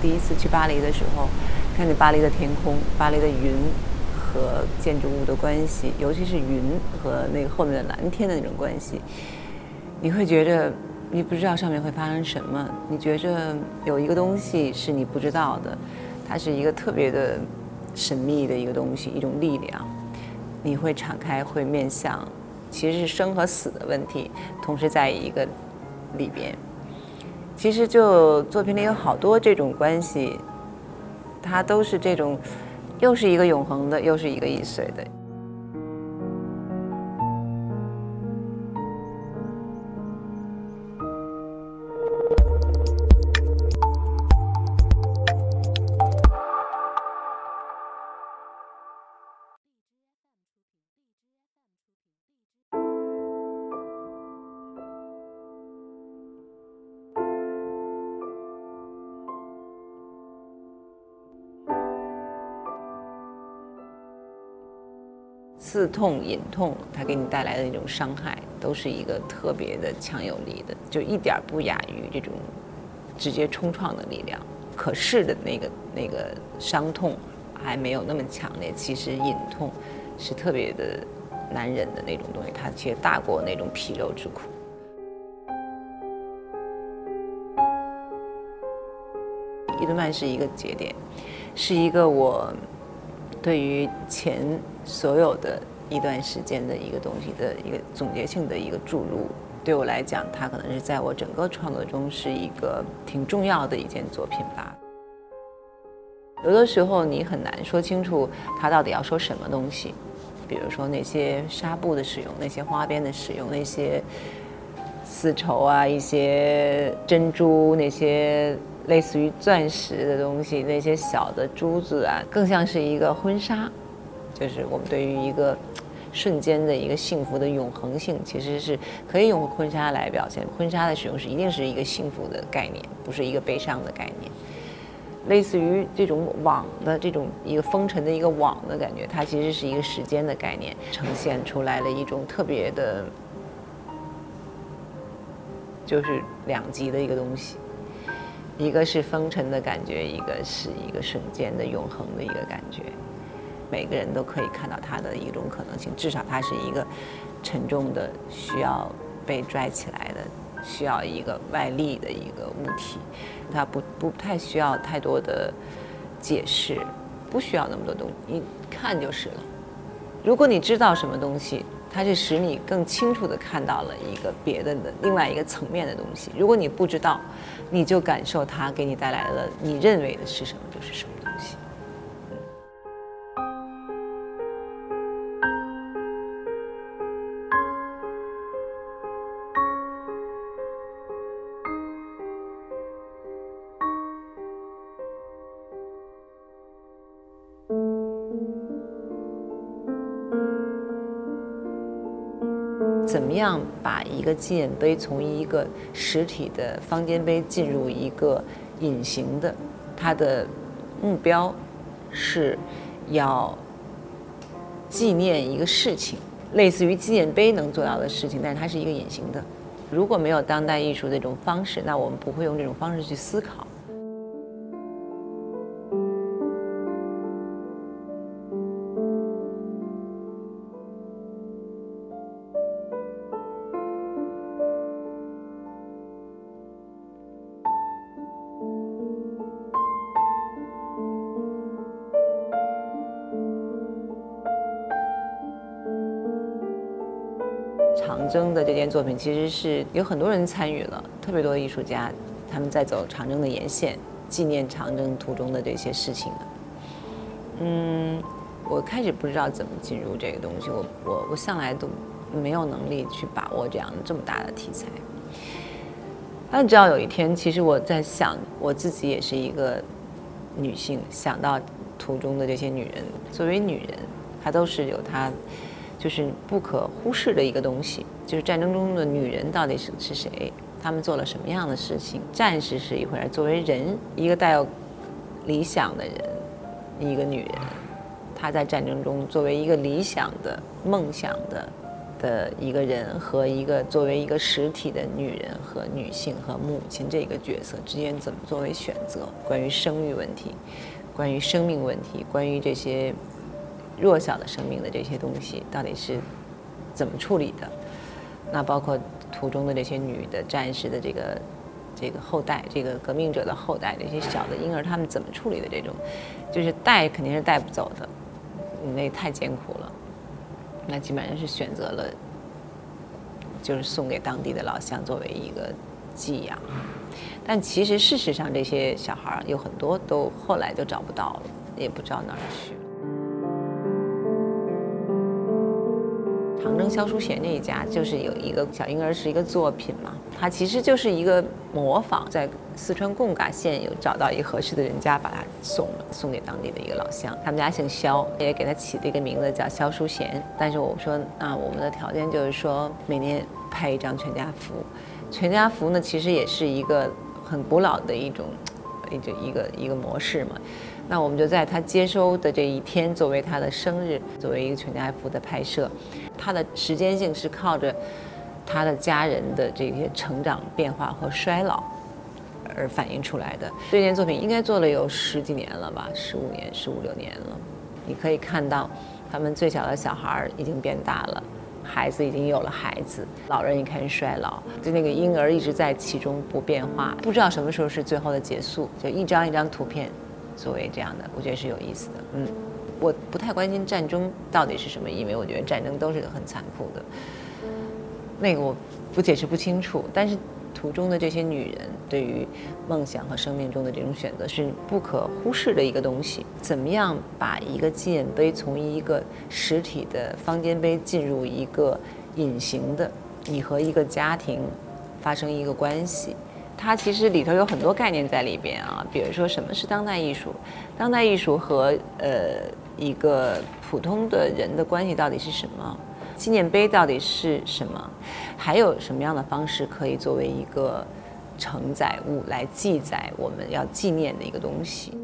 第一次去巴黎的时候，看见巴黎的天空、巴黎的云和建筑物的关系，尤其是云和那个后面的蓝天的那种关系，你会觉着你不知道上面会发生什么，你觉着有一个东西是你不知道的，它是一个特别的神秘的一个东西，一种力量，你会敞开，会面向，其实是生和死的问题，同时在一个里边。其实就作品里有好多这种关系，它都是这种，又是一个永恒的，又是一个易碎的。刺痛、隐痛，它给你带来的那种伤害，都是一个特别的强有力的，就一点不亚于这种直接冲创的力量。可视的那个那个伤痛还没有那么强烈，其实隐痛是特别的难忍的那种东西，它其实大过那种皮肉之苦。伊德曼是一个节点，是一个我对于前。所有的一段时间的一个东西的一个总结性的一个注入，对我来讲，它可能是在我整个创作中是一个挺重要的一件作品吧。有的时候你很难说清楚它到底要说什么东西，比如说那些纱布的使用，那些花边的使用，那些丝绸啊，一些珍珠，那些类似于钻石的东西，那些小的珠子啊，更像是一个婚纱。就是我们对于一个瞬间的一个幸福的永恒性，其实是可以用婚纱来表现。婚纱的使用是一定是一个幸福的概念，不是一个悲伤的概念。类似于这种网的这种一个封尘的一个网的感觉，它其实是一个时间的概念，呈现出来了一种特别的，就是两极的一个东西。一个是风尘的感觉，一个是一个瞬间的永恒的一个感觉。每个人都可以看到它的一种可能性，至少它是一个沉重的、需要被拽起来的、需要一个外力的一个物体。它不不太需要太多的解释，不需要那么多东西，一看就是了。如果你知道什么东西，它是使你更清楚的看到了一个别的的另外一个层面的东西。如果你不知道，你就感受它给你带来了你认为的是什么就是什么东西。怎么样把一个纪念碑从一个实体的方尖碑进入一个隐形的？它的目标是要纪念一个事情，类似于纪念碑能做到的事情，但是它是一个隐形的。如果没有当代艺术这种方式，那我们不会用这种方式去思考。长征的这件作品其实是有很多人参与了，特别多的艺术家，他们在走长征的沿线，纪念长征途中的这些事情的嗯，我开始不知道怎么进入这个东西，我我我向来都没有能力去把握这样这么大的题材。但直到有一天，其实我在想，我自己也是一个女性，想到途中的这些女人，作为女人，她都是有她。就是不可忽视的一个东西，就是战争中的女人到底是是谁？她们做了什么样的事情？战士是一回事，作为人，一个带有理想的人，一个女人，她在战争中作为一个理想的、梦想的的一个人和一个作为一个实体的女人和女性和母亲这个角色之间怎么作为选择？关于生育问题，关于生命问题，关于这些弱小的生命的这些东西，到底是怎么处理的？那包括途中的这些女的战士的这个这个后代，这个革命者的后代，这些小的婴儿，他们怎么处理的？这种就是带肯定是带不走的，那太艰苦了。那基本上是选择了，就是送给当地的老乡作为一个寄养。但其实事实上，这些小孩有很多都后来都找不到了，也不知道哪儿去长征萧淑贤那一家就是有一个小婴儿是一个作品嘛，它其实就是一个模仿，在四川贡嘎县有找到一个合适的人家，把他送了，送给当地的一个老乡。他们家姓萧，也给他起了一个名字叫萧淑贤。但是我说，那我们的条件就是说，每年拍一张全家福。全家福呢，其实也是一个很古老的一种，一个一个一个模式嘛。那我们就在他接收的这一天，作为他的生日，作为一个全家福的拍摄，他的时间性是靠着他的家人的这些成长变化和衰老而反映出来的。这件作品应该做了有十几年了吧，十五年、十五六年了。你可以看到，他们最小的小孩已经变大了，孩子已经有了孩子，老人也开始衰老，就那个婴儿一直在其中不变化，不知道什么时候是最后的结束，就一张一张图片。作为这样的，我觉得是有意思的。嗯，我不太关心战争到底是什么，因为我觉得战争都是很残酷的。那个我不解释不清楚，但是图中的这些女人对于梦想和生命中的这种选择是不可忽视的一个东西。怎么样把一个纪念碑从一个实体的方尖碑进入一个隐形的，你和一个家庭发生一个关系？它其实里头有很多概念在里边啊，比如说什么是当代艺术，当代艺术和呃一个普通的人的关系到底是什么？纪念碑到底是什么？还有什么样的方式可以作为一个承载物来记载我们要纪念的一个东西？